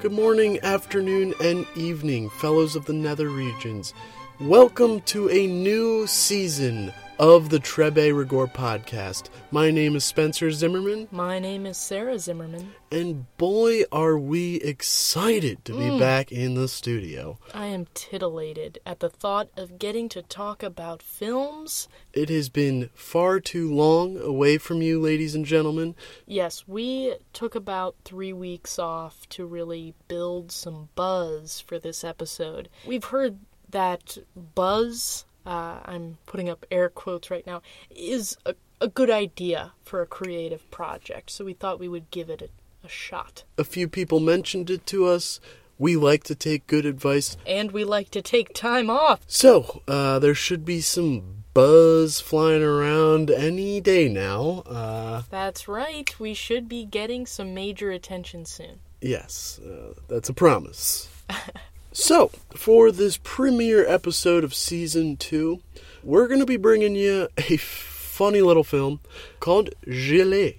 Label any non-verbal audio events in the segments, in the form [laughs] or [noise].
Good morning, afternoon, and evening, fellows of the nether regions. Welcome to a new season of the Trebe Rigor podcast. My name is Spencer Zimmerman, My name is Sarah Zimmerman. and boy, are we excited to be mm. back in the studio. I am titillated at the thought of getting to talk about films. It has been far too long away from you, ladies and gentlemen. Yes, we took about three weeks off to really build some buzz for this episode. We've heard that buzz, uh, I'm putting up air quotes right now, is a, a good idea for a creative project, so we thought we would give it a, a shot. A few people mentioned it to us. We like to take good advice. And we like to take time off. So, uh, there should be some buzz flying around any day now. Uh, That's right, we should be getting some major attention soon. yes, uh, that's a promise. [laughs] so, for this premiere episode of season two, we're going to be bringing you a funny little film called Gilet.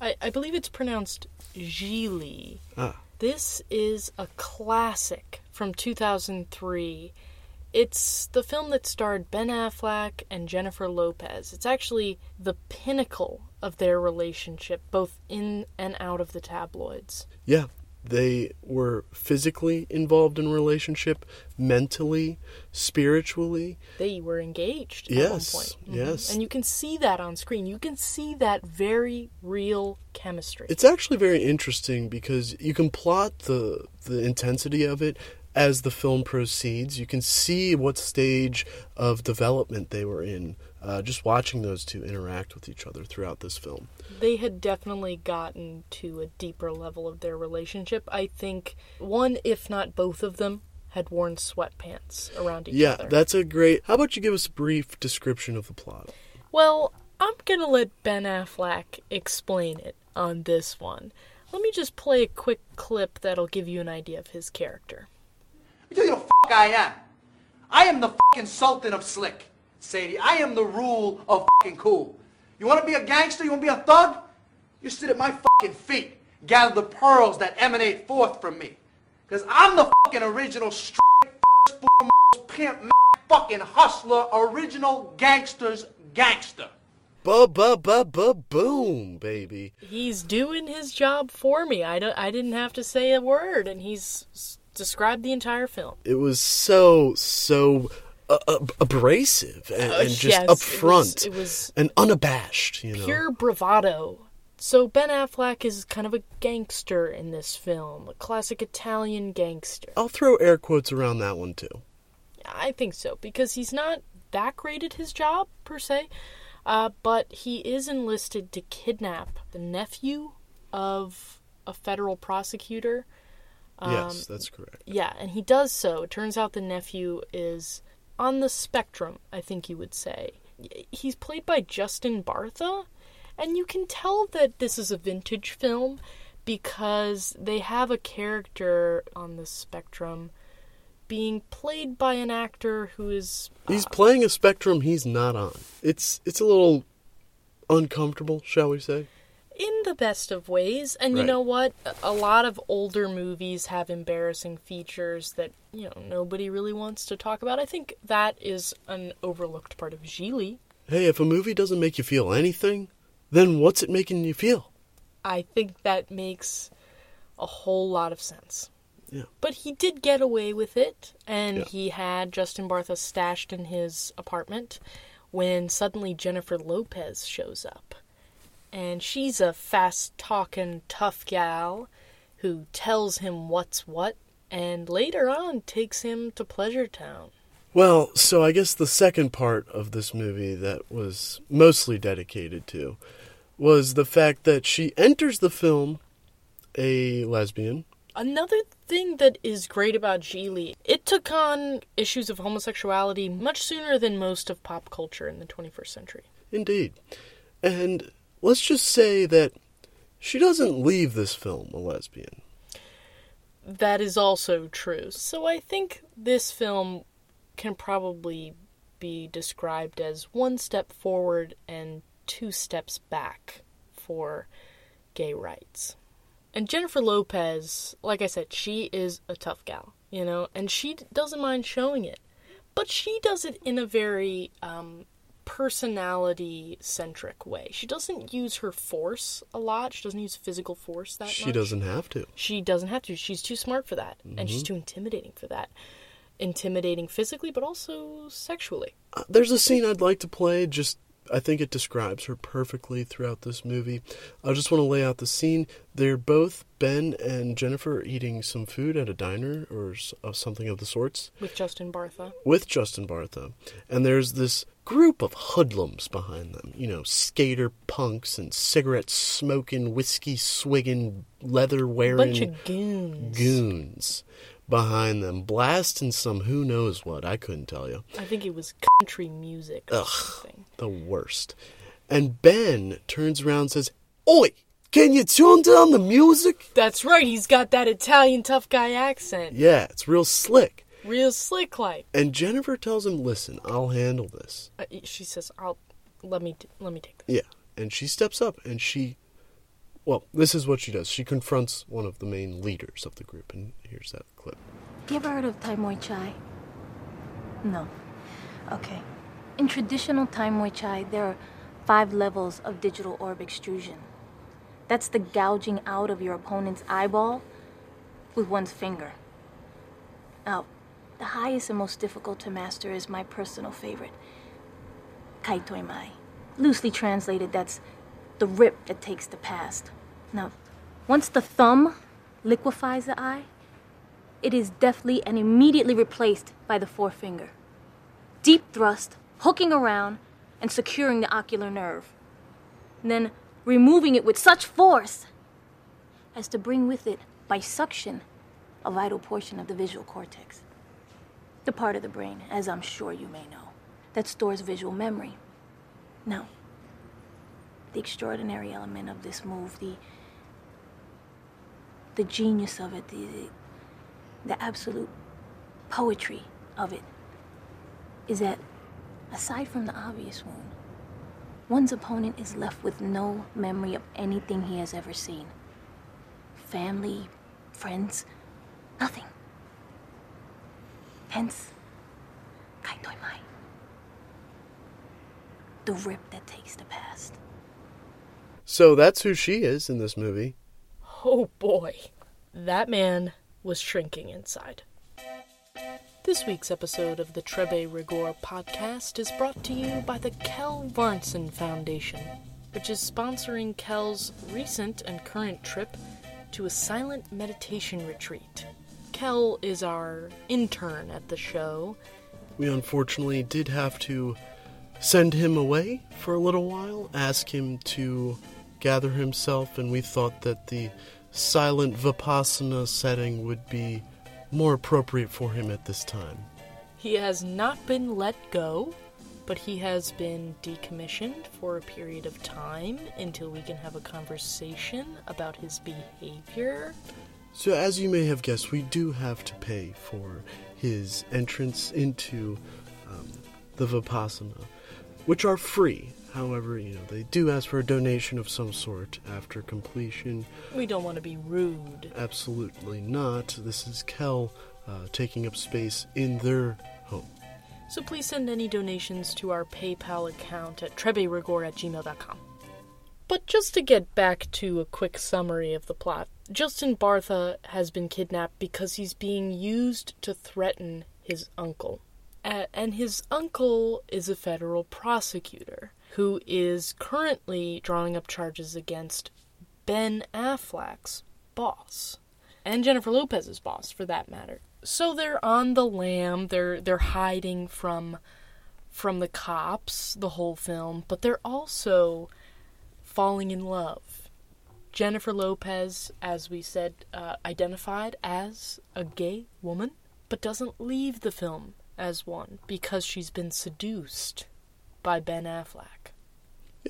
I, I believe it's pronounced Gili. Ah. This is a classic from 2003. It's the film that starred Ben Affleck and Jennifer Lopez. It's actually the pinnacle of their relationship, both in and out of the tabloids. Yeah, they were physically involved in a relationship, mentally, spiritually. They were engaged at Yes, one point. Mhm. yes. And you can see that on screen. You can see that very real chemistry. It's actually very interesting because you can plot the the intensity of it as the film proceeds. You can see what stage of development they were in. Uh, just watching those two interact with each other throughout this film. they had definitely gotten to a deeper level of their relationship. I think one, if not both of them, had worn sweatpants around each Yeah, other. Yeah, that's a great. How about you give us a brief description of the plot? well, I'm gonna let Ben Affleck explain it on this one. Let me just play a quick clip that'll give you an idea of his character. Let me tell you the fuck I am. I am the fucking sultan of slick, Sadie. I am the rule of fucking cool. You want to be a gangster? You want to be a thug? You sit at my fucking feet, gather the pearls that emanate forth from me. Because I'm the fucking original straight, first, foremost, pimp, man, fucking hustler, original gangster's gangster. Ba ba ba ba boom, baby. He's doing his job for me. I, don't, I didn't have to say a word, and he's described the entire film. It was so so uh, uh, abrasive and, and just yes, it upfront was- it was and unabashed. You know. pure bravado. So Ben Affleck is kind of a gangster in this film, a classic Italian gangster. I'll throw air quotes around that one too. I think so because he's not that great at his job per se, uh, but he is enlisted to kidnap the nephew of a federal prosecutor. Um, yes, that's correct. Yeah, and he does so. It turns out the nephew is on the spectrum, I think you would say. He's played by Justin Bartha, and you can tell that this is a vintage film because they have a character on the spectrum being played by an actor who is He's playing a spectrum he's not on. It's it's a little uncomfortable, shall we say? In the best of ways. And you know what? A- A lot of older movies have embarrassing features that, you know, nobody really wants to talk about. I think that is an overlooked part of Gigli. Hey, if a movie doesn't make you feel anything, then what's it making you feel? I think that makes a whole lot of sense. Yeah. But he did get away with it, and Yeah. he had Justin Bartha stashed in his apartment when suddenly Jennifer Lopez shows up. And she's a fast talking, tough gal who tells him what's what, and later on takes him to Pleasure Town. Well, so I guess the second part of this movie that was mostly dedicated to was the fact that she enters the film a lesbian. Another thing that is great about Gigli, it took on issues of homosexuality much sooner than most of pop culture in the 21st century. Indeed. And let's just say that she doesn't leave this film a lesbian. That is also true. So I think this film can probably be described as one step forward and two steps back for gay rights. And Jennifer Lopez, like I said, she is a tough gal, you know, and she doesn't mind showing it. But she does it in a very um, personality centric way. She doesn't use her force a lot. She doesn't use physical force that She much. doesn't have to. She doesn't have to. She's too smart for that. And she's too intimidating for that. Intimidating physically, but also sexually. Uh, There's a scene I'd like to play. Just I think it describes her perfectly throughout this movie. I just want to lay out the scene. They're both Ben and Jennifer eating some food at a diner or uh, something of the sorts With Justin Bartha. with Justin Bartha, and there's this group of hoodlums behind them. You know, skater punks and cigarette smoking, whiskey swigging, leather wearing Bunch of goons. goons behind them, blasting some who knows what. I couldn't tell you. I think it was country music or Ugh. something. the worst. And Ben turns around and says, Oi, can you tune down the music? That's right, he's got that Italian tough guy accent. Yeah, it's real slick. Real slick like. And Jennifer tells him, Listen, I'll handle this. Uh, she says, "I'll let me t- let me take this." Yeah. And she steps up and she, well, this is what she does. She confronts one of the main leaders of the group. And here's that clip. You ever heard of Thai Muay Chai? No. Okay. In traditional Thai Muay Chai, there are five levels of digital orb extrusion. That's the gouging out of your opponent's eyeball with one's finger. Now, the highest and most difficult to master is my personal favorite, Kai Toi Mai. Loosely translated, that's the rip that takes the past. Now, once the thumb liquefies the eye, it is deftly and immediately replaced by the forefinger. Deep thrust, hooking around, and securing the ocular nerve. And then removing it with such force as to bring with it, by suction, a vital portion of the visual cortex. The part of the brain, as I'm sure you may know, that stores visual memory. Now, the extraordinary element of this move, the the genius of it, the, the absolute poetry of it is that aside from the obvious wound, one's opponent is left with no memory of anything he has ever seen. Family, friends, nothing. Hence, Kai Toi Mai. The rip that takes the past. So that's who she is in this movie. Oh boy, that man was shrinking inside. This week's episode of the Trebe Rigor podcast is brought to you by the Kel Varnson Foundation, which is sponsoring Kel's recent and current trip to a silent meditation retreat. Kel is our intern at the show. We unfortunately did have to send him away for a little while, ask him to gather himself, and we thought that the silent Vipassana setting would be more appropriate for him at this time. He has not been let go, but he has been decommissioned for a period of time until we can have a conversation about his behavior. So, as you may have guessed, we do have to pay for his entrance into um, the Vipassana, which are free. However, you know, they do ask for a donation of some sort after completion. We don't want to be rude. Absolutely not. This is Kel uh, taking up space in their home. So please send any donations to our PayPal account at treberigor at gmail.com. But just to get back to a quick summary of the plot, Justin Bartha has been kidnapped because he's being used to threaten his uncle. And his uncle is a federal prosecutor who is currently drawing up charges against Ben Affleck's boss and Jennifer Lopez's boss for that matter. So they're on the lam, they're they're hiding from from the cops the whole film, but they're also falling in love. Jennifer Lopez, as we said, uh, identified as a gay woman, but doesn't leave the film as one because she's been seduced by Ben Affleck.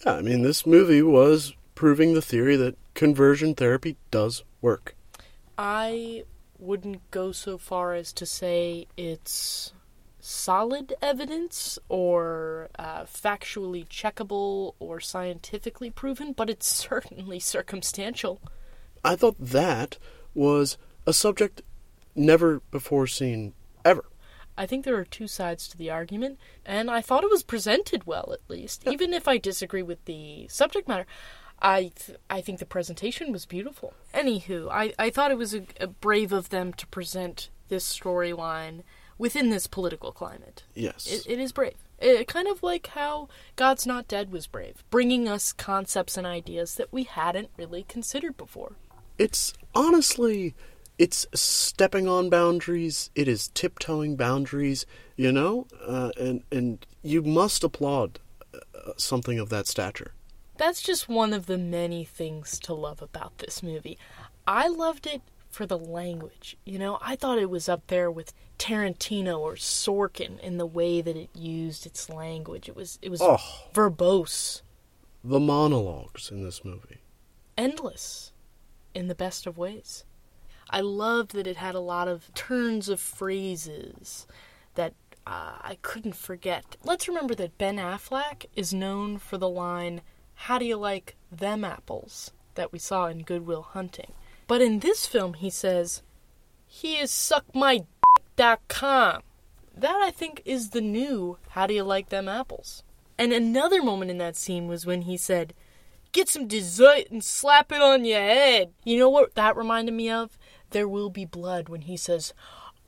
Yeah, I mean, this movie was proving the theory that conversion therapy does work. I wouldn't go so far as to say it's solid evidence or uh, factually checkable or scientifically proven, but it's [laughs] certainly circumstantial. I thought that was a subject never before seen ever. I think there are two sides to the argument, and I thought it was presented well, at least. Even if I disagree with the subject matter, I th- I think the presentation was beautiful. Anywho, I, I thought it was a, a brave of them to present this storyline within this political climate. Yes. It, it is brave. It, kind of like how God's Not Dead was brave, bringing us concepts and ideas that we hadn't really considered before. it's honestly it's stepping on boundaries it is tiptoeing boundaries you know uh, and and you must applaud uh, something of that stature That's just one of the many things to love about this movie. I loved it for the language. You know, I thought it was up there with Tarantino or Sorkin in the way that it used its language. It was it was Oh. verbose, the monologues in this movie endless in the best of ways. I loved that it had a lot of turns of phrases that uh, I couldn't forget. Let's remember that Ben Affleck is known for the line, How do you like them apples? that we saw in Good Will Hunting. But in this film, he says, He is suckmydick.com. That, I think, is the new How do you like them apples? And another moment in that scene was when he said, Get some dessert and slap it on your head. You know what that reminded me of? There will be blood when he says,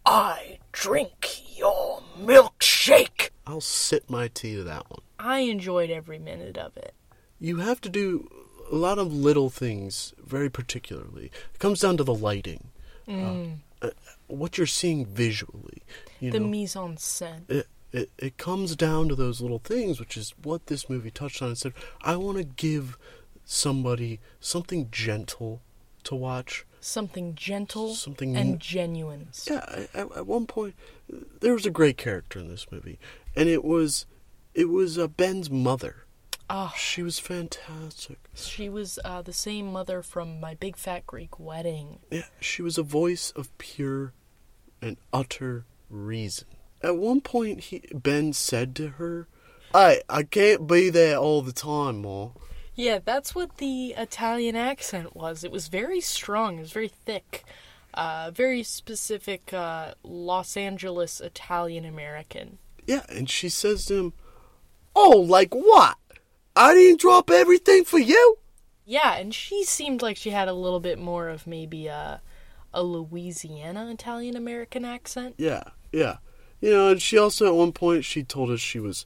I drink your milkshake. i'll sit my tea to that one I enjoyed every minute of it. you have to do a lot of little things very particularly it comes down to the lighting uh, uh, what you're seeing visually you The know mise en scène. it, it it comes down to those little things, which is what this movie touched on. It said, I want to give somebody something gentle to watch. Something gentle Something and genuine. Yeah, at, at one point, there was a great character in this movie, and it was it was uh, Ben's mother. Ah, She was fantastic. she was uh, the same mother from My Big Fat Greek Wedding. Yeah, she was a voice of pure and utter reason. At one point, he Ben said to her, "I I can't be there all the time, Ma." Yeah, that's what the Italian accent was. It was very strong. It was very thick. Uh, very specific uh, Los Angeles Italian American. Yeah, and she says to him, "Oh, like what? I didn't drop everything for you." Yeah, and she seemed like she had a little bit more of maybe a, a Louisiana Italian American accent. Yeah, yeah. You know, and she also at one point she told us she was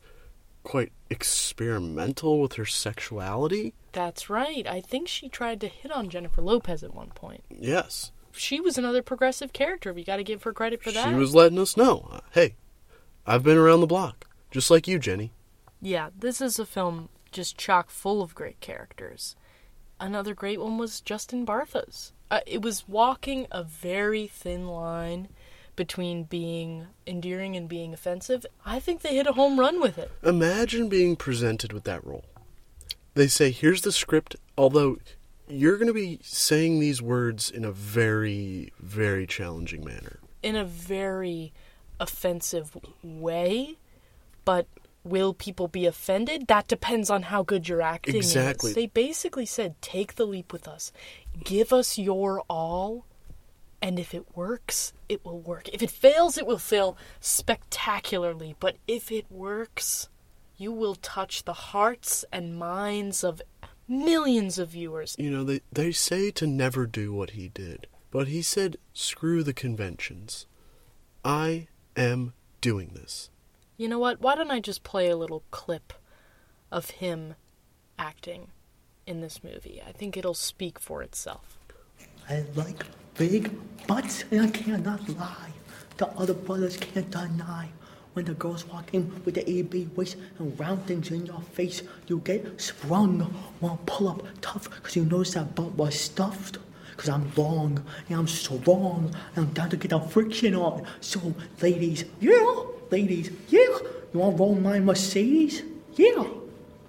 quite experimental with her sexuality. That's right. I think she tried to hit on Jennifer Lopez at one point. Yes, She was another progressive character. We got to give her credit for that. she was letting us know. uh, Hey, I've been around the block, just like you, Jenny. Yeah, this is a film just chock full of great characters. Another great one was Justin Bartha's. Uh, it was walking a very thin line between being endearing and being offensive. I think they hit a home run with it. Imagine being presented with that role. They say, here's the script, although you're going to be saying these words in a very, very challenging manner. in a very offensive way, but will people be offended? That depends on how good your acting Exactly. is. They basically said, take the leap with us. Give us your all, and if it works, it will work. If it fails, it will fail spectacularly, but if it works, you will touch the hearts and minds of millions of viewers. You know, they, they say to never do what he did, but he said, screw the conventions. I am doing this. You know what? Why don't I just play a little clip of him acting in this movie? I think it'll speak for itself. I like big butts, and I cannot lie. The other brothers can't deny. When the girls walk in with the AB waist and round things in your face, you get sprung. Want pull up tough, cause you notice that butt was stuffed. Cause I'm long and I'm strong and I'm down to get the friction on. So, ladies, yeah, ladies, yeah. You wanna roll my Mercedes? Yeah.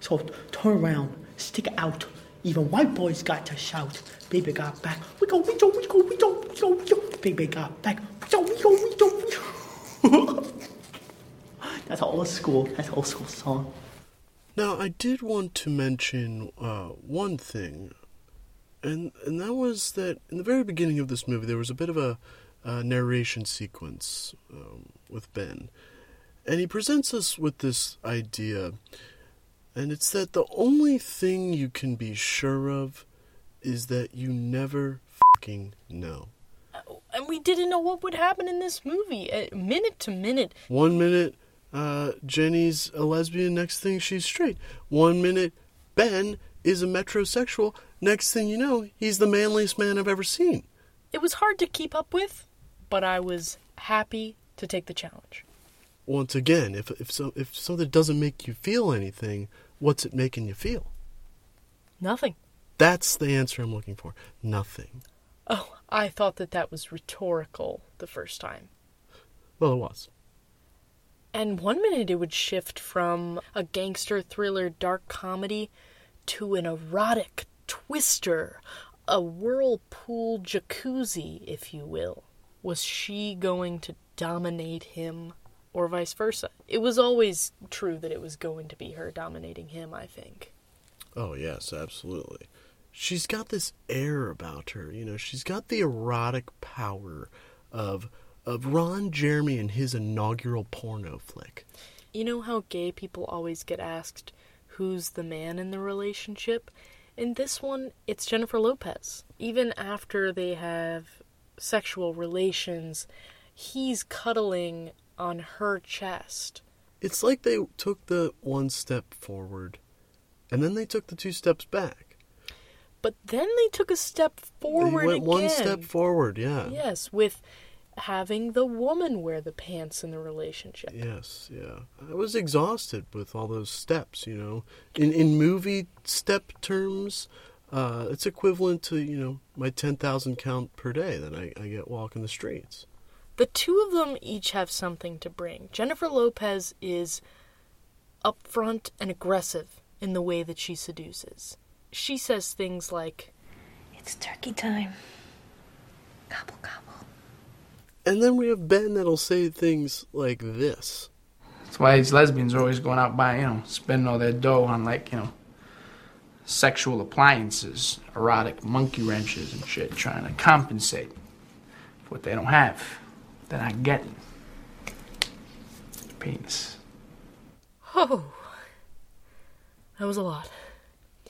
So turn around, stick out. Even white boys got to shout. Baby got back. We go, we go, we go, we go, we go, we go. Baby got back. We go, we go, we go, we go. [laughs] That's old school. That's old school song. Now, I did want to mention uh, one thing, and and that was that in the very beginning of this movie there was a bit of a, a narration sequence um, with Ben, and he presents us with this idea, and it's that the only thing you can be sure of is that you never fucking know. And we didn't know what would happen in this movie. Uh, minute to minute, One minute, uh, Jenny's a lesbian. Next thing, she's straight. One minute, Ben is a metrosexual. Next thing you know, he's the manliest man I've ever seen. it was hard to keep up with, but I was happy to take the challenge. Once again, if if so, if something doesn't make you feel anything, what's it making you feel? Nothing. That's the answer I'm looking for. Nothing. Oh, I thought that that was rhetorical the first time. Well, it was. And one minute it would shift from a gangster thriller dark comedy to an erotic twister, a whirlpool jacuzzi, if you will. Was she going to dominate him or vice versa? It was always true that it was going to be her dominating him, I think. Oh yes, absolutely. She's got this air about her, you know. She's got the erotic power of of Ron Jeremy and his inaugural porno flick. You know how gay people always get asked who's the man in the relationship? In this one, it's Jennifer Lopez. Even after they have sexual relations, he's cuddling on her chest. It's like they took the one step forward, and then they took the two steps back. But then they took a step forward they went again. one step forward. Yeah. Yes, with having the woman wear the pants in the relationship. Yes, yeah. I was exhausted with all those steps, you know. In in movie step terms, uh, it's equivalent to, you know, my 10,000 count per day that I, I get walking the streets. The two of them each have something to bring. Jennifer Lopez is upfront and aggressive in the way that she seduces. She says things like, It's turkey time. Gobble, gobble. And then we have Ben that'll say things like this. That's why these lesbians are always going out buying, you know, spending all their dough on like, you know, sexual appliances, erotic monkey wrenches and shit, trying to compensate for what they don't have. They're not getting. Penis. Oh, that was a lot.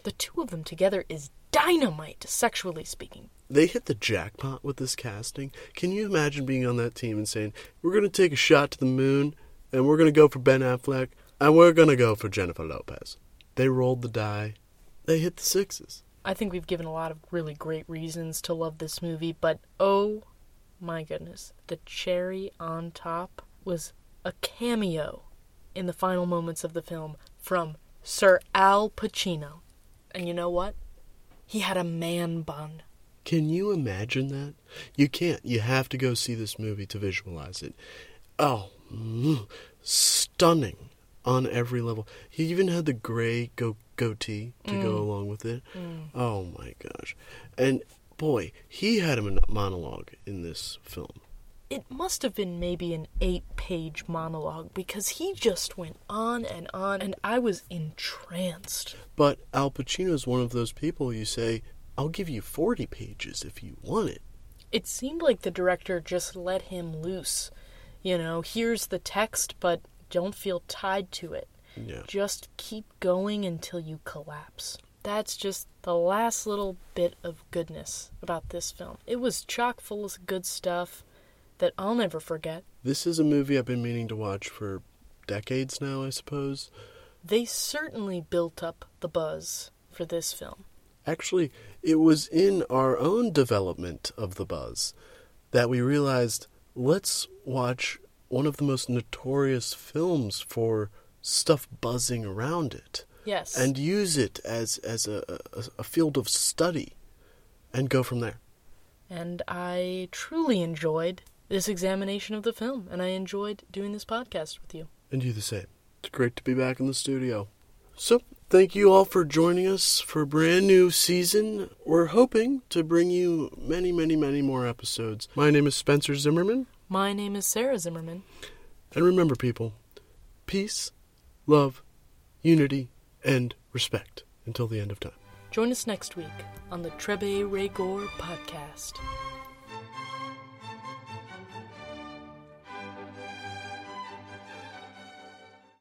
The two of them together is dynamite, sexually speaking. They hit the jackpot with this casting. Can you imagine being on that team and saying, we're going to take a shot to the moon, and we're going to go for Ben Affleck, and we're going to go for Jennifer Lopez? They rolled the die. They hit the sixes. I think we've given a lot of really great reasons to love this movie, but oh my goodness, the cherry on top was a cameo in the final moments of the film from Sir Al Pacino. And you know what? He had a man bun. Can you imagine that? You can't. You have to go see this movie to visualize it. Oh, mm, stunning on every level. He even had the gray go- goatee to go along with it. Oh my gosh. And boy, he had a monologue in this film. It must have been maybe an eight page monologue because he just went on and on, and I was entranced. But Al Pacino is one of those people you say, I'll give you 40 pages if you want it. It seemed like the director just let him loose. You know, here's the text, but don't feel tied to it. Yeah. Just keep going until you collapse. That's just the last little bit of goodness about this film. It was chock full of good stuff that I'll never forget. This is a movie I've been meaning to watch for decades now, I suppose. They certainly built up the buzz for this film. Actually, it was in our own development of the buzz that we realized let's watch one of the most notorious films for stuff buzzing around it Yes. and use it as as a, a, a field of study and go from there. and I truly enjoyed this examination of the film, and I enjoyed doing this podcast with you. And you the same. It's great to be back in the studio. So, thank you all for joining us for a brand new season. We're hoping to bring you many, many, many more episodes. My name is Spencer Zimmerman. My name is Sarah Zimmerman. And remember, people, peace, love, unity, and respect until the end of time. Join us next week on the Trebe Rigor podcast.